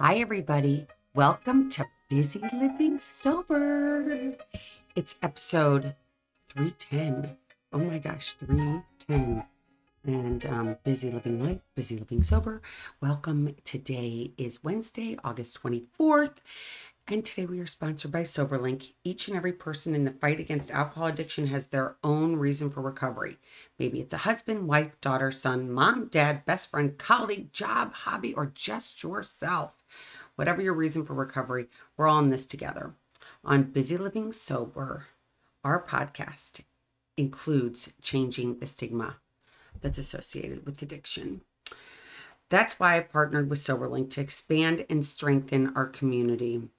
Hi, everybody. Welcome to Busy Living Sober. It's episode 310. Oh my gosh, 310. And um, Busy Living Life, Busy Living Sober. Welcome. Today is Wednesday, August 24th. And today we are sponsored by SoberLink. Each and every person in the fight against alcohol addiction has their own reason for recovery. Maybe it's a husband, wife, daughter, son, mom, dad, best friend, colleague, job, hobby, or just yourself. Whatever your reason for recovery, we're all in this together. On Busy Living Sober, our podcast includes changing the stigma that's associated with addiction. That's why I've partnered with SoberLink to expand and strengthen our community.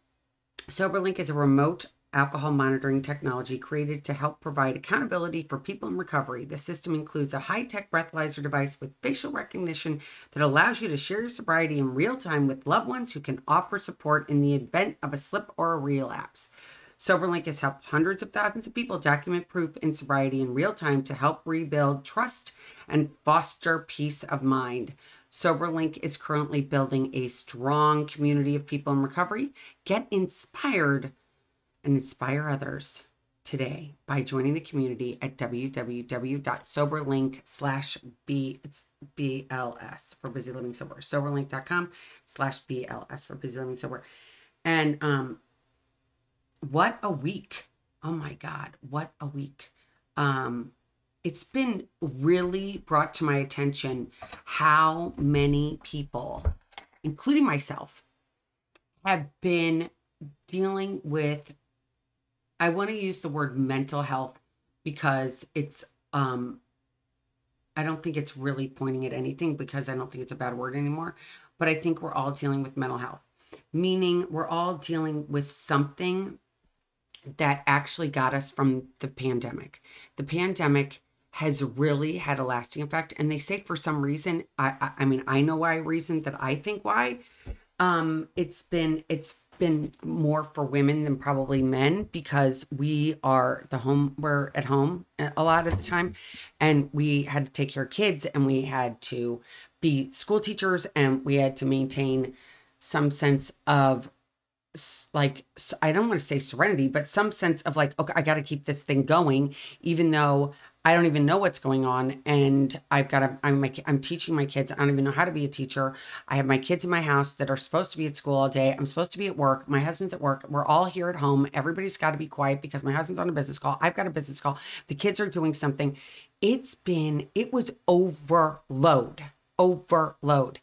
SoberLink is a remote alcohol monitoring technology created to help provide accountability for people in recovery. The system includes a high tech breathalyzer device with facial recognition that allows you to share your sobriety in real time with loved ones who can offer support in the event of a slip or a relapse. SoberLink has helped hundreds of thousands of people document proof in sobriety in real time to help rebuild trust and foster peace of mind. SoberLink is currently building a strong community of people in recovery. Get inspired and inspire others today by joining the community at www.soberlink slash BLS for Busy Living Sober. Soberlink.com slash BLS for Busy Living Sober. And um, what a week. Oh my God, what a week. Um, it's been really brought to my attention how many people, including myself, have been dealing with I want to use the word mental health because it's um I don't think it's really pointing at anything because I don't think it's a bad word anymore, but I think we're all dealing with mental health. Meaning we're all dealing with something that actually got us from the pandemic. The pandemic has really had a lasting effect. And they say for some reason, I, I, I mean, I know why reason that I think why. Um, it's been it's been more for women than probably men because we are the home we're at home a lot of the time and we had to take care of kids and we had to be school teachers and we had to maintain some sense of like I don't want to say serenity, but some sense of like, okay, I got to keep this thing going, even though I don't even know what's going on, and I've got to. I'm I'm teaching my kids. I don't even know how to be a teacher. I have my kids in my house that are supposed to be at school all day. I'm supposed to be at work. My husband's at work. We're all here at home. Everybody's got to be quiet because my husband's on a business call. I've got a business call. The kids are doing something. It's been. It was overload. Overload,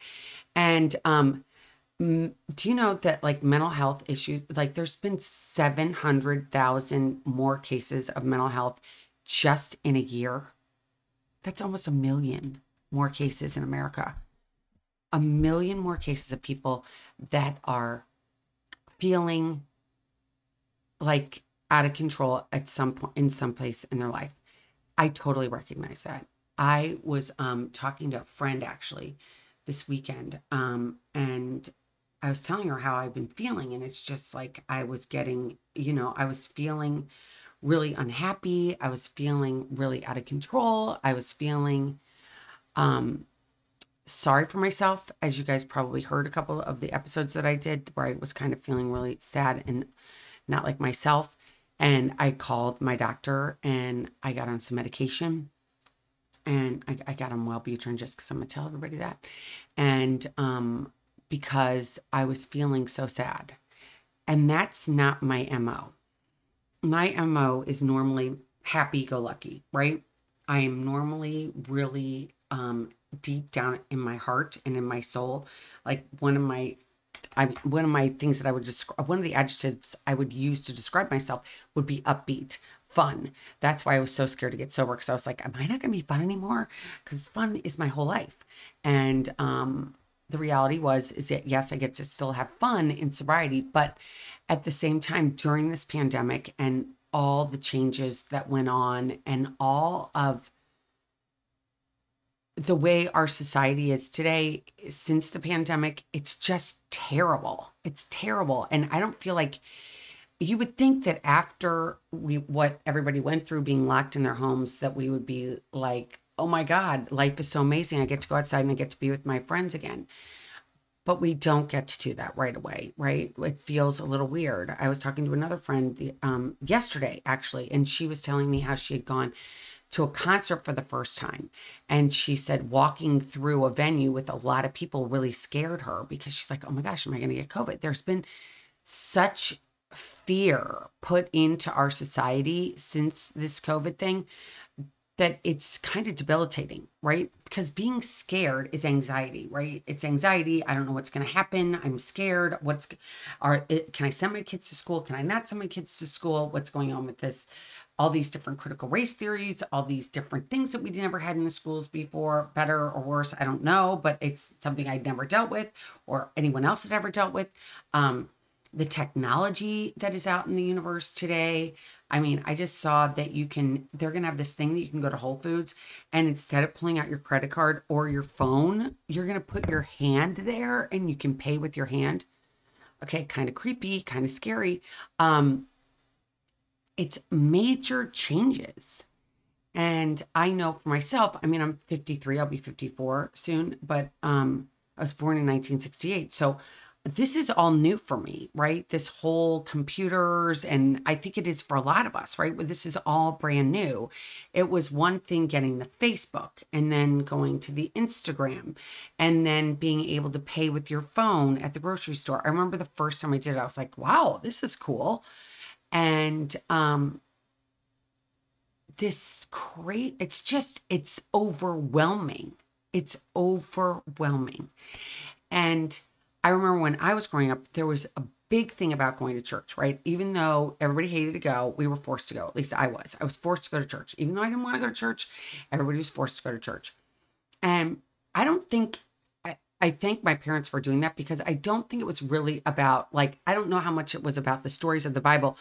and um do you know that like mental health issues like there's been 700,000 more cases of mental health just in a year? That's almost a million more cases in America. A million more cases of people that are feeling like out of control at some point in some place in their life. I totally recognize that. I was um talking to a friend actually this weekend um and I was telling her how I've been feeling, and it's just like I was getting, you know, I was feeling really unhappy. I was feeling really out of control. I was feeling um sorry for myself, as you guys probably heard a couple of the episodes that I did where I was kind of feeling really sad and not like myself. And I called my doctor and I got on some medication and I, I got on Wellbutrin just because I'm gonna tell everybody that. And um because I was feeling so sad. And that's not my MO. My MO is normally happy go lucky, right? I am normally really um, deep down in my heart and in my soul. Like one of my I one of my things that I would describe one of the adjectives I would use to describe myself would be upbeat, fun. That's why I was so scared to get sober because I was like, am I not gonna be fun anymore? Because fun is my whole life. And um the reality was is that yes, I get to still have fun in sobriety, but at the same time during this pandemic and all the changes that went on and all of the way our society is today since the pandemic, it's just terrible. It's terrible. And I don't feel like you would think that after we what everybody went through being locked in their homes that we would be like oh my God, life is so amazing. I get to go outside and I get to be with my friends again. but we don't get to do that right away, right? It feels a little weird. I was talking to another friend the, um, yesterday, actually, and she was telling me how she had gone to a concert for the first time. And she said walking through a venue with a lot of people really scared her because she's like, oh my gosh, am I going to get COVID? There's been such fear put into our society since this COVID thing that it's kind of debilitating, right? Because being scared is anxiety, right? It's anxiety. I don't know what's going to happen. I'm scared. What's are it, can I send my kids to school? Can I not send my kids to school? What's going on with this? All these different critical race theories, all these different things that we never had in the schools before, better or worse, I don't know, but it's something I'd never dealt with or anyone else had ever dealt with. Um, the technology that is out in the universe today. I mean, I just saw that you can, they're going to have this thing that you can go to Whole Foods and instead of pulling out your credit card or your phone, you're going to put your hand there and you can pay with your hand. Okay, kind of creepy, kind of scary. Um, it's major changes. And I know for myself, I mean, I'm 53, I'll be 54 soon, but um, I was born in 1968. So this is all new for me, right? This whole computers, and I think it is for a lot of us, right? This is all brand new. It was one thing getting the Facebook and then going to the Instagram and then being able to pay with your phone at the grocery store. I remember the first time I did it, I was like, wow, this is cool. And, um, this great, it's just, it's overwhelming. It's overwhelming. And, I remember when I was growing up, there was a big thing about going to church, right? Even though everybody hated to go, we were forced to go. At least I was. I was forced to go to church. Even though I didn't want to go to church, everybody was forced to go to church. And I don't think I, I thank my parents for doing that because I don't think it was really about like I don't know how much it was about the stories of the Bible,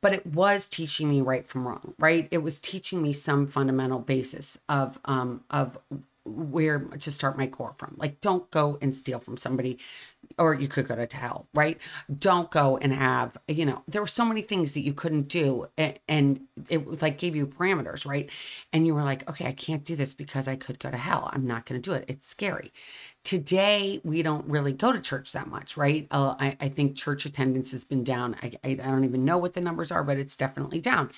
but it was teaching me right from wrong, right? It was teaching me some fundamental basis of um of where to start my core from. Like, don't go and steal from somebody, or you could go to hell, right? Don't go and have, you know, there were so many things that you couldn't do, and, and it was like gave you parameters, right? And you were like, okay, I can't do this because I could go to hell. I'm not going to do it. It's scary. Today, we don't really go to church that much, right? Uh, I, I think church attendance has been down. I, I, I don't even know what the numbers are, but it's definitely down.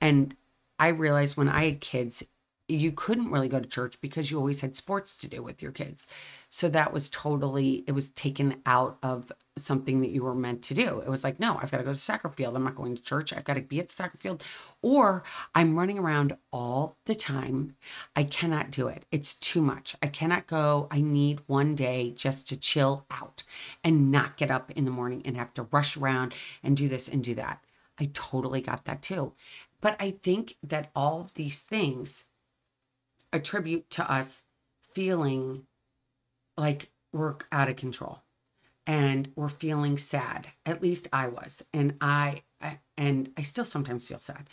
And I realized when I had kids, you couldn't really go to church because you always had sports to do with your kids. So that was totally, it was taken out of something that you were meant to do. It was like, no, I've got to go to soccer field. I'm not going to church. I've got to be at the soccer field. Or I'm running around all the time. I cannot do it. It's too much. I cannot go. I need one day just to chill out and not get up in the morning and have to rush around and do this and do that. I totally got that too. But I think that all these things attribute to us feeling like we're out of control and we're feeling sad. At least I was. And I, and I still sometimes feel sad.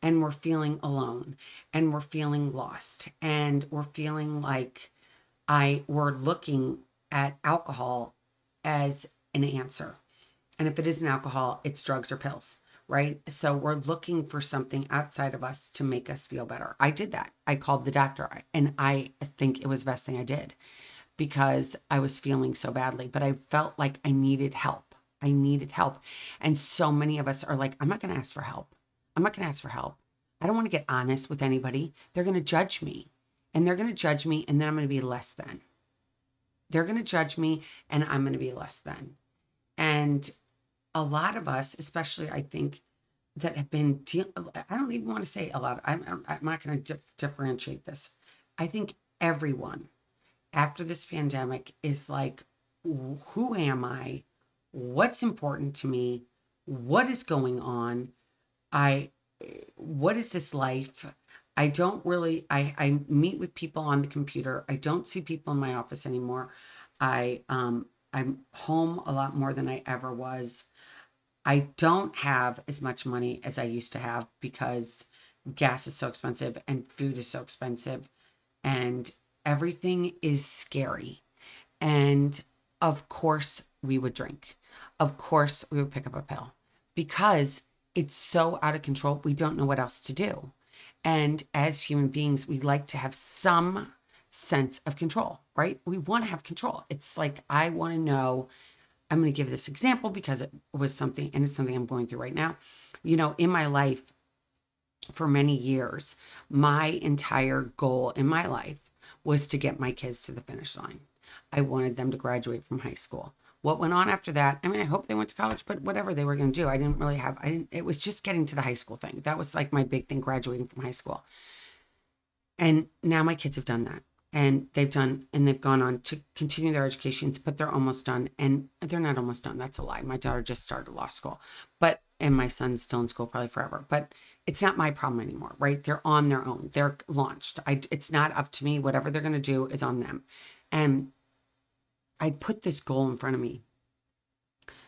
And we're feeling alone and we're feeling lost and we're feeling like I we're looking at alcohol as an answer. And if it isn't alcohol, it's drugs or pills right? So we're looking for something outside of us to make us feel better. I did that. I called the doctor and I think it was the best thing I did because I was feeling so badly, but I felt like I needed help. I needed help. And so many of us are like, I'm not going to ask for help. I'm not going to ask for help. I don't want to get honest with anybody. They're going to judge me and they're going to judge me and then I'm going to be less than. They're going to judge me and I'm going to be less than. And a lot of us, especially I think, that have been deal- I don't even want to say a lot. I'm, I'm not going to dif- differentiate this. I think everyone after this pandemic is like, who am I? What's important to me? What is going on? I, what is this life? I don't really, I, I meet with people on the computer. I don't see people in my office anymore. I, um, I'm home a lot more than I ever was. I don't have as much money as I used to have because gas is so expensive and food is so expensive and everything is scary. And of course, we would drink. Of course, we would pick up a pill because it's so out of control. We don't know what else to do. And as human beings, we like to have some sense of control, right? We want to have control. It's like, I want to know. I'm going to give this example because it was something, and it's something I'm going through right now. You know, in my life, for many years, my entire goal in my life was to get my kids to the finish line. I wanted them to graduate from high school. What went on after that? I mean, I hope they went to college, but whatever they were going to do, I didn't really have, I didn't, it was just getting to the high school thing. That was like my big thing, graduating from high school. And now my kids have done that and they've done, and they've gone on to continue their educations, but they're almost done. And they're not almost done. That's a lie. My daughter just started law school, but, and my son's still in school probably forever, but it's not my problem anymore, right? They're on their own. They're launched. I, it's not up to me. Whatever they're going to do is on them. And I put this goal in front of me.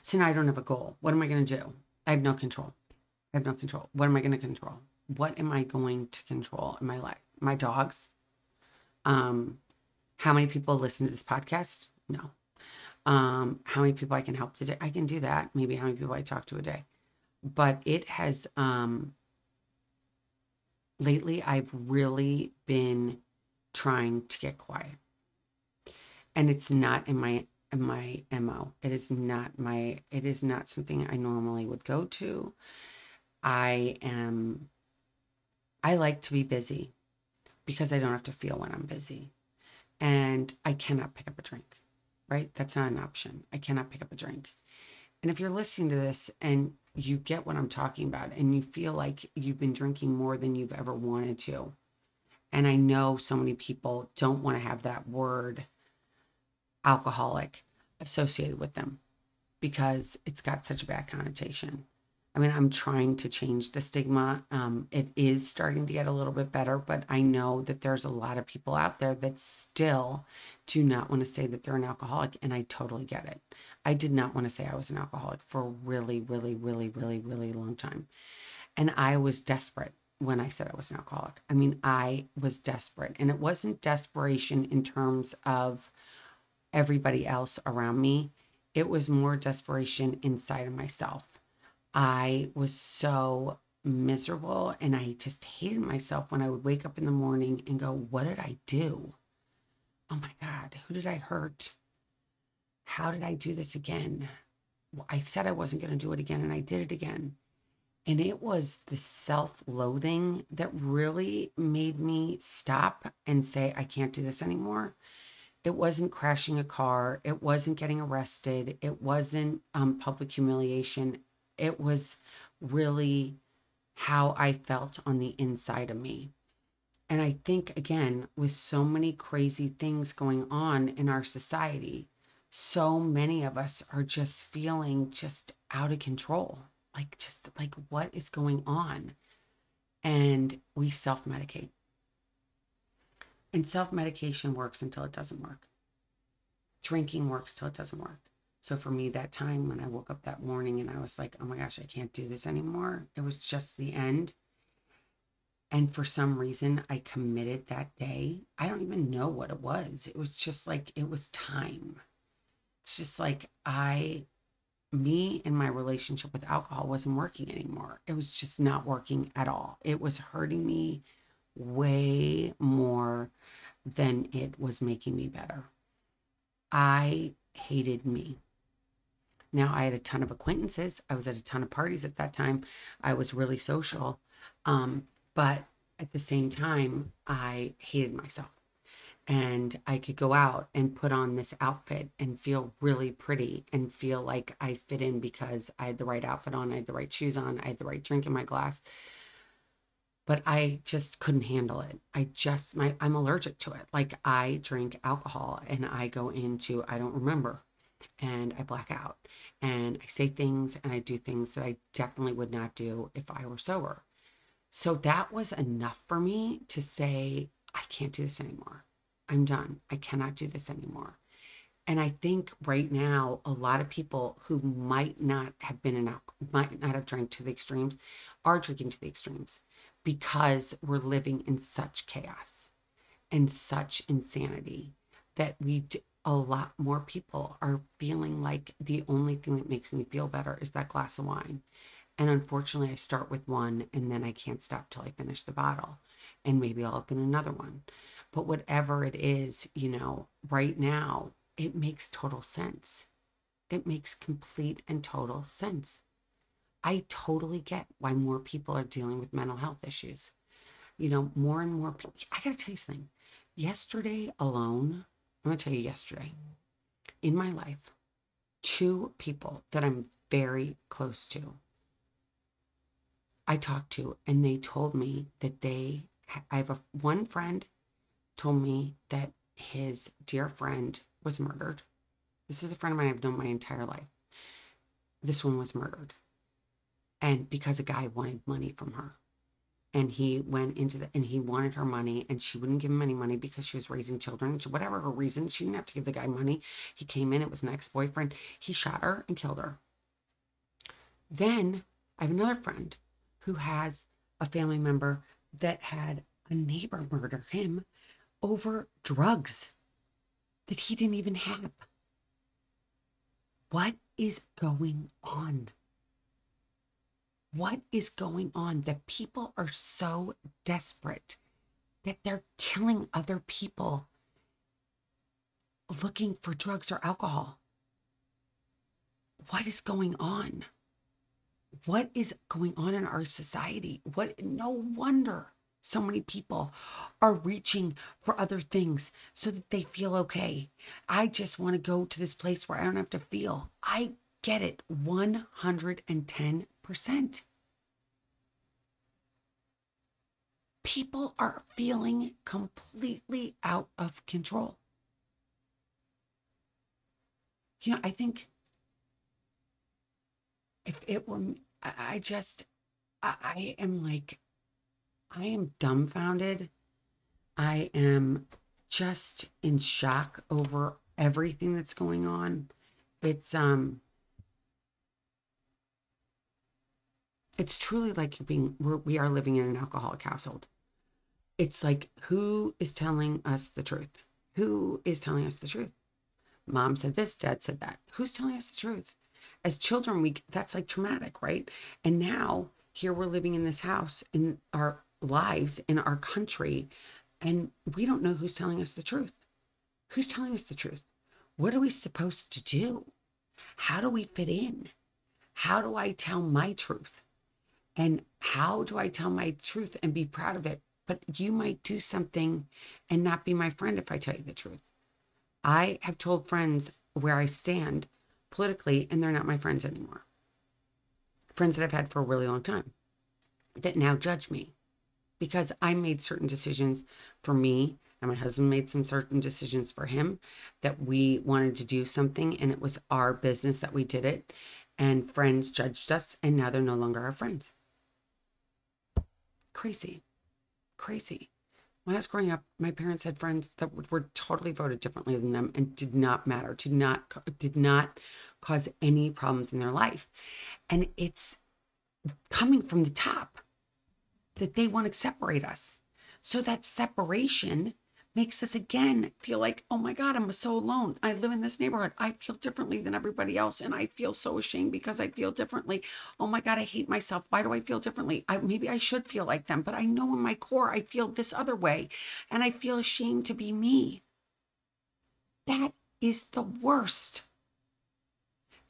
So now I don't have a goal. What am I going to do? I have no control. I have no control. What am I going to control? What am I going to control in my life? My dogs. Um, how many people listen to this podcast? No. Um, how many people I can help today? I can do that. Maybe how many people I talk to a day. But it has um lately I've really been trying to get quiet. And it's not in my in my MO. It is not my it is not something I normally would go to. I am I like to be busy because I don't have to feel when I'm busy. And I cannot pick up a drink, right? That's not an option. I cannot pick up a drink. And if you're listening to this and you get what I'm talking about and you feel like you've been drinking more than you've ever wanted to. And I know so many people don't want to have that word alcoholic associated with them because it's got such a bad connotation. I mean, I'm trying to change the stigma. Um, it is starting to get a little bit better, but I know that there's a lot of people out there that still do not want to say that they're an alcoholic, and I totally get it. I did not want to say I was an alcoholic for a really, really, really, really, really long time. And I was desperate when I said I was an alcoholic. I mean, I was desperate, and it wasn't desperation in terms of everybody else around me, it was more desperation inside of myself I was so miserable and I just hated myself when I would wake up in the morning and go, What did I do? Oh my God, who did I hurt? How did I do this again? I said I wasn't going to do it again and I did it again. And it was the self loathing that really made me stop and say, I can't do this anymore. It wasn't crashing a car. It wasn't getting arrested. It wasn't um, public humiliation it was really how I felt on the inside of me. And I think, again, with so many crazy things going on in our society, so many of us are just feeling just out of control. Like, just like, what is going on? And we self medicate. And self medication works until it doesn't work. Drinking works till it doesn't work. So for me, that time when I woke up that morning and I was like, oh my gosh, I can't do this anymore, it was just the end. And for some reason, I committed that day. I don't even know what it was. It was just like, it was time. It's just like I, me and my relationship with alcohol wasn't working anymore. It was just not working at all. It was hurting me way more than it was making me better. I hated me. Now I had a ton of acquaintances. I was at a ton of parties at that time. I was really social. Um, but at the same time, I hated myself. And I could go out and put on this outfit and feel really pretty and feel like I fit in because I had the right outfit on, I had the right shoes on, I had the right drink in my glass. But I just couldn't handle it. I just my I'm allergic to it. Like I drink alcohol and I go into I don't remember and I black out and I say things and I do things that I definitely would not do if I were sober. So that was enough for me to say, I can't do this anymore. I'm done. I cannot do this anymore. And I think right now, a lot of people who might not have been enough, might not have drank to the extremes, are drinking to the extremes because we're living in such chaos and such insanity that we a lot more people are feeling like the only thing that makes me feel better is that glass of wine. And unfortunately, I start with one and then I can't stop till I finish the bottle. And maybe I'll open another one. But whatever it is, you know, right now, it makes total sense. It makes complete and total sense. I totally get why more people are dealing with mental health issues. You know, more and more people. I got to tell you something. Yesterday alone, I'm going to tell you yesterday, in my life, two people that I'm very close to, I talked to, and they told me that they, I have a one friend told me that his dear friend was murdered. This is a friend of mine I've known my entire life. This one was murdered. And because a guy wanted money from her. And he went into the, and he wanted her money, and she wouldn't give him any money because she was raising children. Whatever her reason, she didn't have to give the guy money. He came in, it was an ex boyfriend. He shot her and killed her. Then I have another friend who has a family member that had a neighbor murder him over drugs that he didn't even have. What is going on? What is going on that people are so desperate that they're killing other people looking for drugs or alcohol? What is going on? What is going on in our society? What no wonder so many people are reaching for other things so that they feel okay. I just want to go to this place where I don't have to feel. I get it 110%. People are feeling completely out of control. You know, I think if it were, I just, I am like, I am dumbfounded. I am just in shock over everything that's going on. It's um it's truly like you're being we're, we are living in an alcoholic household. It's like who is telling us the truth? Who is telling us the truth? Mom said this, dad said that. Who's telling us the truth? As children, we that's like traumatic, right? And now here we're living in this house in our lives in our country and we don't know who's telling us the truth. Who's telling us the truth? What are we supposed to do? How do we fit in? How do I tell my truth? And how do I tell my truth and be proud of it? But you might do something and not be my friend if I tell you the truth. I have told friends where I stand politically, and they're not my friends anymore. Friends that I've had for a really long time that now judge me because I made certain decisions for me and my husband made some certain decisions for him that we wanted to do something and it was our business that we did it and friends judged us and now they're no longer our friends crazy. Crazy. When i was growing up my parents had friends that were totally voted differently than them and did not matter did not did not cause any problems in their life. And it's coming from the top that they want to separate us. So that separation makes us again feel like, oh my God, I'm so alone. I live in this neighborhood. I feel differently than everybody else. And I feel so ashamed because I feel differently. Oh my God, I hate myself. Why do I feel differently? I, maybe I should feel like them, but I know in my core I feel this other way. And I feel ashamed to be me. That is the worst.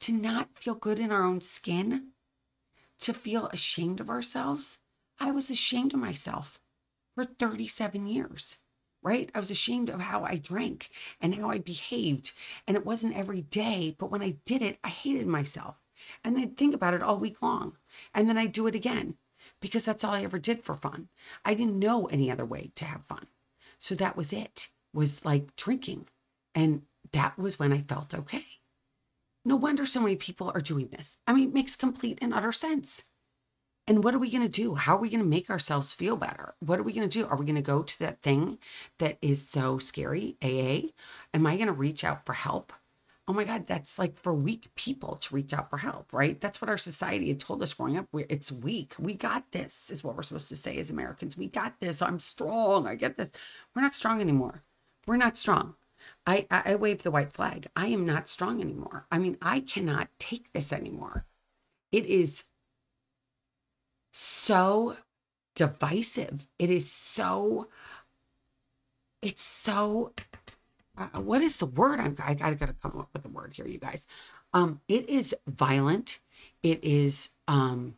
To not feel good in our own skin, to feel ashamed of ourselves I was ashamed of myself for 37 years, right? I was ashamed of how I drank and how I behaved. And it wasn't every day, but when I did it, I hated myself. And I'd think about it all week long. And then I'd do it again because that's all I ever did for fun. I didn't know any other way to have fun. So that was it, was like drinking. And that was when I felt okay. No wonder so many people are doing this. I mean, it makes complete and utter sense. And what are we going to do? How are we going to make ourselves feel better? What are we going to do? Are we going to go to that thing that is so scary, AA? Am I going to reach out for help? Oh my God, that's like for weak people to reach out for help, right? That's what our society had told us growing up. It's weak. We got this, is what we're supposed to say as Americans. We got this. I'm strong. I get this. We're not strong anymore. We're not strong. I, I, I wave the white flag. I am not strong anymore. I mean, I cannot take this anymore. It is so divisive. It is so it's so uh, what is the word? I'm, I, I gotta come up with a word here, you guys. Um, it is violent. It is um,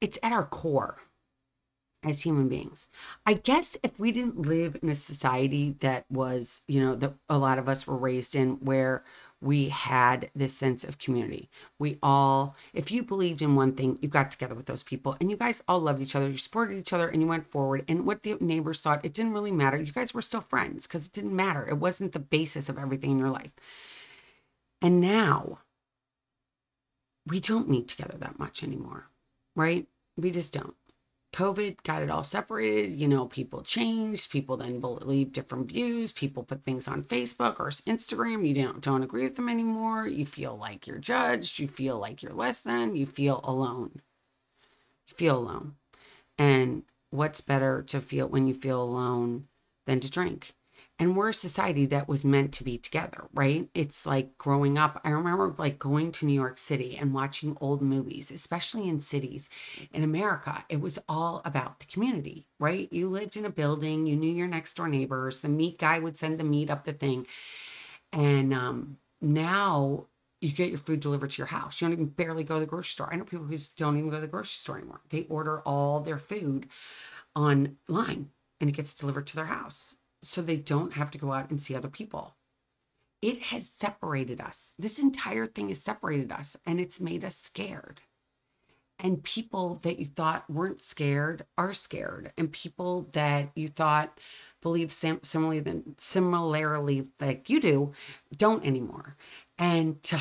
it's at our core as human beings. I guess if we didn't live in a society that was, you know, that a lot of us were raised in where we had this sense of community. We all, if you believed in one thing, you got together with those people and you guys all loved each other, you supported each other, and you went forward. And what the neighbors thought, it didn't really matter. You guys were still friends because it didn't matter. It wasn't the basis of everything in your life. And now we don't meet together that much anymore, right? We just don't. COVID got it all separated. You know, people changed. People then believe different views. People put things on Facebook or Instagram. You don't don't agree with them anymore. You feel like you're judged. You feel like you're less than. You feel alone. You feel alone. And what's better to feel when you feel alone than to drink? And we're a society that was meant to be together right? It's like growing up i remember like going to new york city and watching old movies especially in cities in america. It was all about the community right? You lived in a building you knew your next door neighbors the meat guy would send the meat up the thing. And um, now you get your food delivered to your house. You don't even barely go to the grocery store. I know people who don't even go to the grocery store anymore. They order all their food online and it gets delivered to their house so they don't have to go out and see other people. It has separated us. This entire thing has separated us and it's made us scared. And people that you thought weren't scared are scared. And people that you thought believe sim- similarly than similarly like you do don't anymore. And to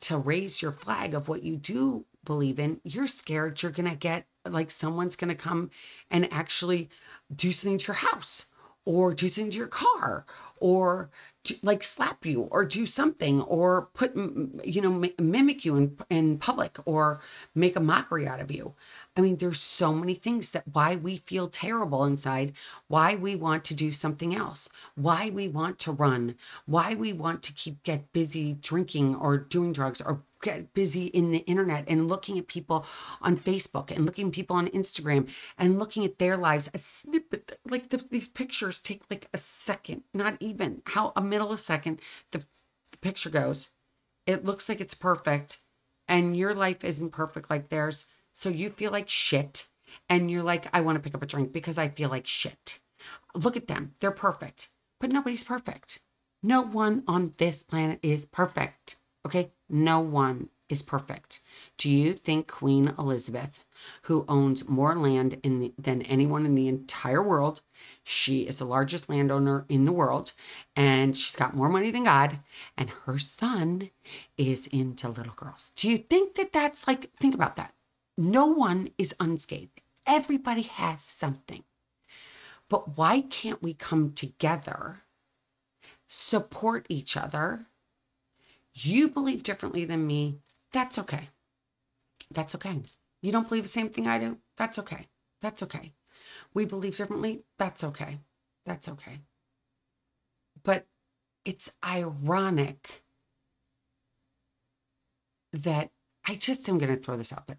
to raise your flag of what you do believe in, you're scared you're going to get like someone's going to come and actually do something to your house or do into your car or like slap you or do something or put you know mimic you in in public or make a mockery out of you i mean there's so many things that why we feel terrible inside why we want to do something else why we want to run why we want to keep get busy drinking or doing drugs or get busy in the internet and looking at people on Facebook and looking at people on Instagram and looking at their lives. A snippet, like the, these pictures take like a second, not even how a middle of a second, the, the picture goes. It looks like it's perfect, and your life isn't perfect like theirs. So you feel like shit, and you're like, I want to pick up a drink because I feel like shit. Look at them, they're perfect, but nobody's perfect. No one on this planet is perfect. Okay, no one is perfect. Do you think Queen Elizabeth, who owns more land in the, than anyone in the entire world, she is the largest landowner in the world, and she's got more money than God, and her son is into little girls. Do you think that that's like, think about that. No one is unscathed, everybody has something. But why can't we come together, support each other? You believe differently than me. That's okay. That's okay. You don't believe the same thing I do. That's okay. That's okay. We believe differently. That's okay. That's okay. But it's ironic that I just am going to throw this out there.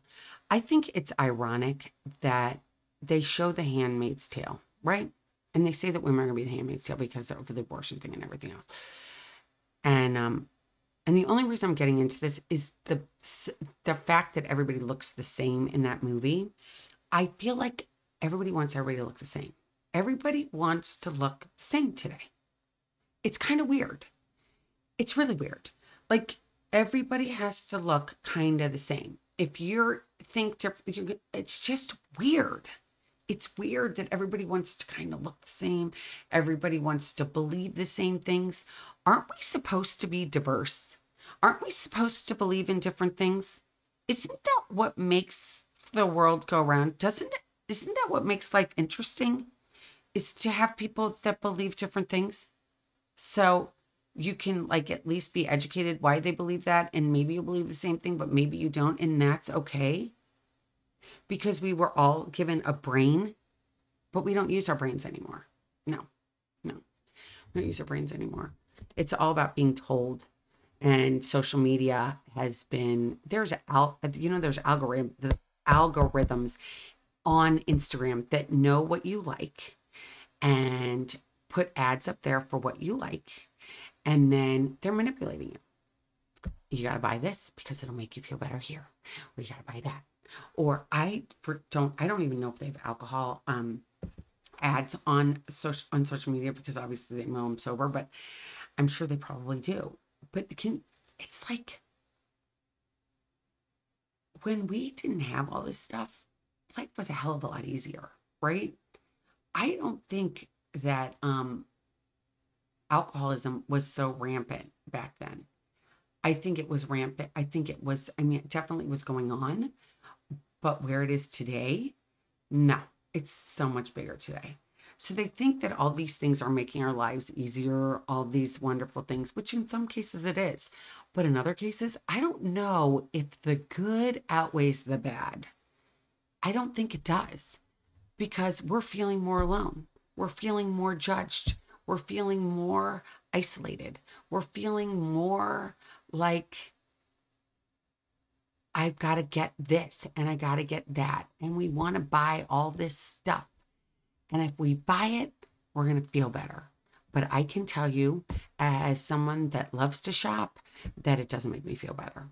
I think it's ironic that they show the handmaid's tale, right? And they say that women are going to be the handmaid's tale because of the abortion thing and everything else. And um, and the only reason I'm getting into this is the the fact that everybody looks the same in that movie. I feel like everybody wants everybody to look the same. Everybody wants to look the same today. It's kind of weird. It's really weird. Like everybody has to look kind of the same. If you're think different, it's just weird. It's weird that everybody wants to kind of look the same. Everybody wants to believe the same things. Aren't we supposed to be diverse? aren't we supposed to believe in different things? Isn't that what makes the world go round? Doesn't it? Isn't that what makes life interesting? Is to have people that believe different things. So you can like at least be educated why they believe that and maybe you believe the same thing but maybe you don't and that's okay because we were all given a brain but we don't use our brains anymore no no we don't use our brains anymore it's all about being told and social media has been there's al you know there's algorithm the algorithms on Instagram that know what you like and put ads up there for what you like, and then they're manipulating you. You got to buy this because it'll make you feel better here. Or you got to buy that. Or I for don't I don't even know if they have alcohol um ads on social on social media because obviously they know I'm sober, but I'm sure they probably do. But can it's like when we didn't have all this stuff, life was a hell of a lot easier, right? I don't think that um alcoholism was so rampant back then. I think it was rampant. I think it was, I mean, it definitely was going on, but where it is today, no, it's so much bigger today. So they think that all these things are making our lives easier, all these wonderful things, which in some cases it is. But in other cases, I don't know if the good outweighs the bad. I don't think it does because we're feeling more alone. We're feeling more judged. We're feeling more isolated. We're feeling more like I've got to get this and I got to get that. And we want to buy all this stuff. And if we buy it, we're going to feel better. But I can tell you, as someone that loves to shop, that it doesn't make me feel better.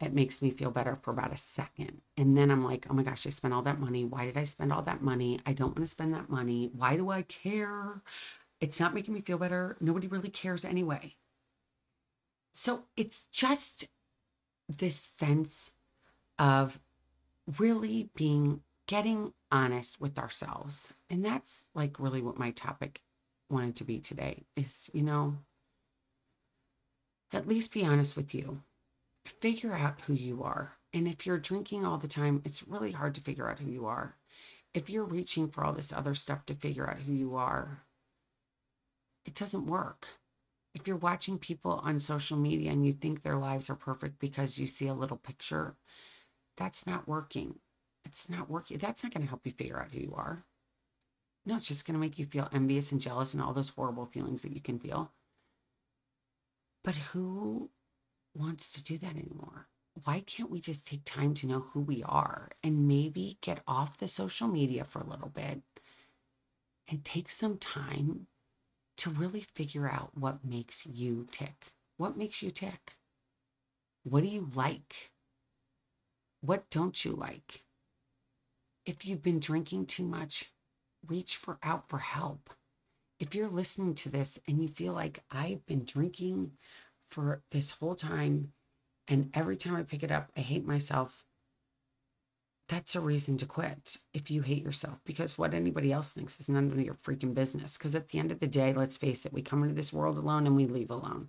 It makes me feel better for about a second. And then I'm like, oh my gosh, I spent all that money. Why did I spend all that money? I don't want to spend that money. Why do I care? It's not making me feel better. Nobody really cares anyway. So it's just this sense of really being getting honest with ourselves. And that's like really what my topic wanted to be today is, you know, at least be honest with you. Figure out who you are. And if you're drinking all the time, it's really hard to figure out who you are. If you're reaching for all this other stuff to figure out who you are, it doesn't work if you're watching people on social media and you think their lives are perfect because you see a little picture, that's not working. It's not working. That's not going to help you figure out who you are. No, it's just going to make you feel envious and jealous and all those horrible feelings that you can feel. But who wants to do that anymore? Why can't we just take time to know who we are and maybe get off the social media for a little bit and take some time to really figure out what makes you tick. What makes you tick? What do you like? What don't you like? If you've been drinking too much, reach for out for help. If you're listening to this and you feel like I've been drinking for this whole time and every time I pick it up, I hate myself, that's a reason to quit if you hate yourself because what anybody else thinks is none of your freaking business. Because at the end of the day, let's face it, we come into this world alone and we leave alone.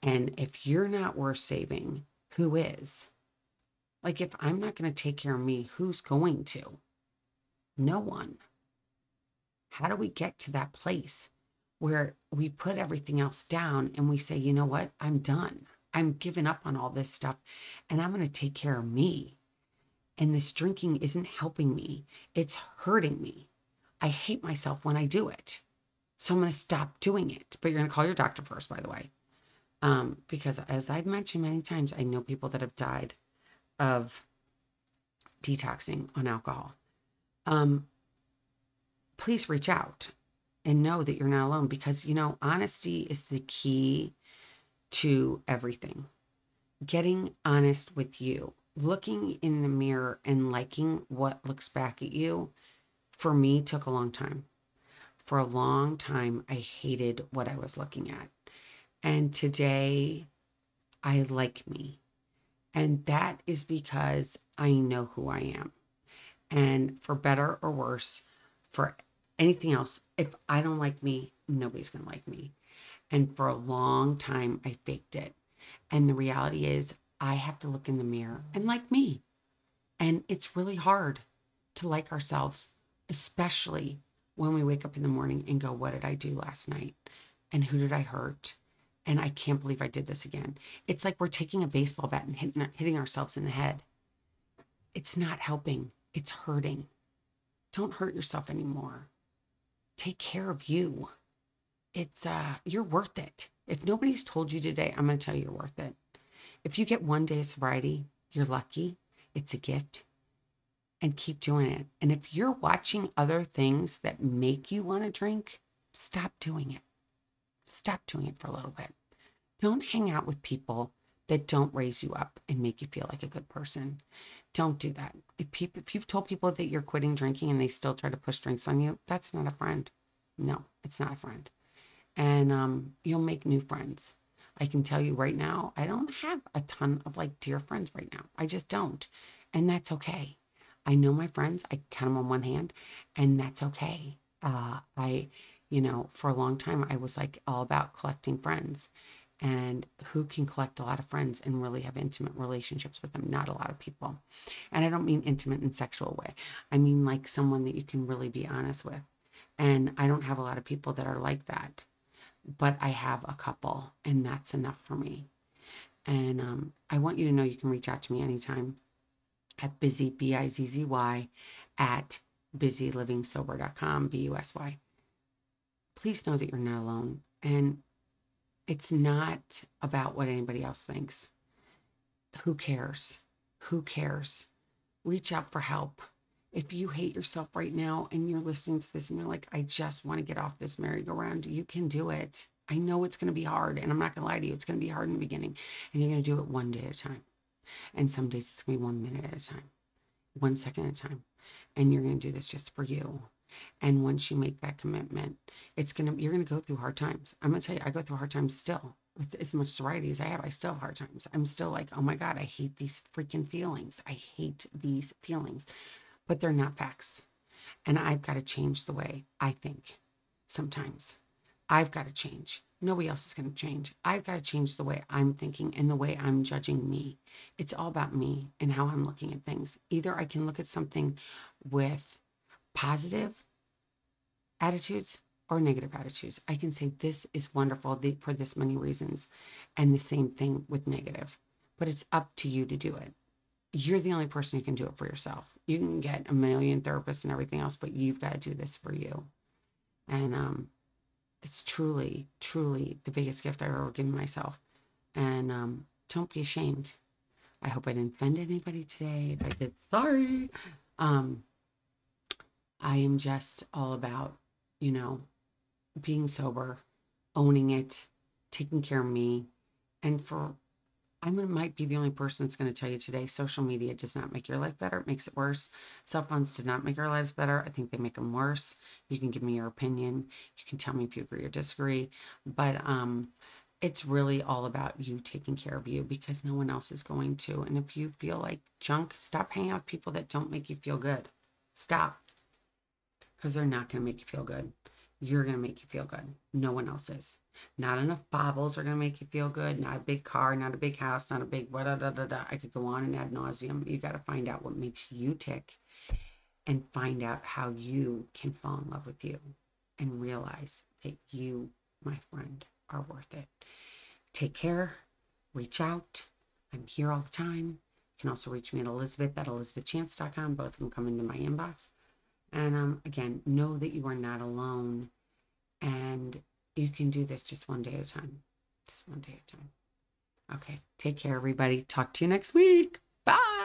And if you're not worth saving, who is? Like, if I'm not going to take care of me, who's going to? No one. How do we get to that place where we put everything else down and we say, you know what? I'm done. I'm giving up on all this stuff and I'm going to take care of me and this drinking isn't helping me, it's hurting me. I hate myself when I do it. So I'm going to stop doing it. But you're going to call your doctor first, by the way. Um, because as I've mentioned many times, I know people that have died of detoxing on alcohol. Um, please reach out and know that you're not alone because, you know, honesty is the key to everything. Getting honest with you looking in the mirror and liking what looks back at you for me took a long time. For a long time, I hated what I was looking at. And today, I like me. And that is because I know who I am. And for better or worse, for anything else, if I don't like me, nobody's going to like me. And for a long time, I faked it. And the reality is, I have to look in the mirror and like me. And it's really hard to like ourselves, especially when we wake up in the morning and go, What did I do last night? And who did I hurt? And I can't believe I did this again. It's like we're taking a baseball bat and hitting, hitting ourselves in the head. It's not helping, it's hurting. Don't hurt yourself anymore. Take care of you. It's uh you're worth it. If nobody's told you today, I'm going to tell you you're worth it. If you get one day of sobriety, you're lucky. It's a gift. And keep doing it. And if you're watching other things that make you want to drink, stop doing it. Stop doing it for a little bit. Don't hang out with people that don't raise you up and make you feel like a good person. Don't do that. If people if you've told people that you're quitting drinking and they still try to push drinks on you, that's not a friend. No, it's not a friend. And um, you'll make new friends. I can tell you right now, I don't have a ton of like dear friends right now. I just don't. And that's okay. I know my friends, I count them on one hand, and that's okay. Uh, I, you know, for a long time, I was like all about collecting friends and who can collect a lot of friends and really have intimate relationships with them not a lot of people. And i don't mean intimate in sexual way. I mean like someone that you can really be honest with. And i don't have a lot of people that are like that but i have a couple and that's enough for me. And um, i want you to know you can reach out to me anytime at bizzy b-i-z-z-y at busylivingsober.com b-u-s-y please know that you're not alone and it's not about what anybody else thinks. Who cares? Who cares? Reach out for help. If you hate yourself right now and you're listening to this and you're like, I just want to get off this merry-go-round, you can do it. I know it's going to be hard, and I'm not going to lie to you. It's going to be hard in the beginning, and you're going to do it one day at a time. And some days it's going to be one minute at a time, one second at a time. And you're going to do this just for you. And once you make that commitment, it's gonna you're gonna go through hard times. I'm gonna tell you, I go through hard times still. With as much sobriety as I have, I still have hard times. I'm still like, oh my God, I hate these freaking feelings. I hate these feelings. But they're not facts. And I've got to change the way I think sometimes. I've got to change. Nobody else is going to change. I've got to change the way I'm thinking and the way I'm judging me. It's all about me and how I'm looking at things. Either I can look at something with positive attitudes or negative attitudes. I can say this is wonderful for this many reasons, and the same thing with negative. But it's up to you to do it. You're the only person who can do it for yourself. You can get a million therapists and everything else, but you've got to do this for you. And um, it's truly, truly the biggest gift I've ever given myself. And um, don't be ashamed. I hope I didn't offend anybody today. If I did, sorry. Um, I am just all about, you know, being sober, owning it, taking care of me. And for, I might be the only person that's going to tell you today social media does not make your life better. It makes it worse. Cell phones did not make our lives better. I think they make them worse. You can give me your opinion. You can tell me if you agree or disagree. But, um, it's really all about you taking care of you because no one else is going to. And if you feel like junk, stop hanging out with people that don't make you feel good. Stop because they're not going to make you feel good. You're going to make you feel good. No one else is. Not enough baubles are going to make you feel good. Not a big car, not a big house, not a big da da da da. I could go on and ad nauseum. You got to find out what makes you tick and find out how you can fall in love with you and realize that you, my friend, are worth it. Take care. Reach out. I'm here all the time. You can also reach me at Elizabeth at elizabethchance.com. Both of them come into my inbox. And um, again, know that you are not alone and you can do this just one day at a time. Just one day at a time. Okay. Take care, everybody. Talk to you next week. Bye.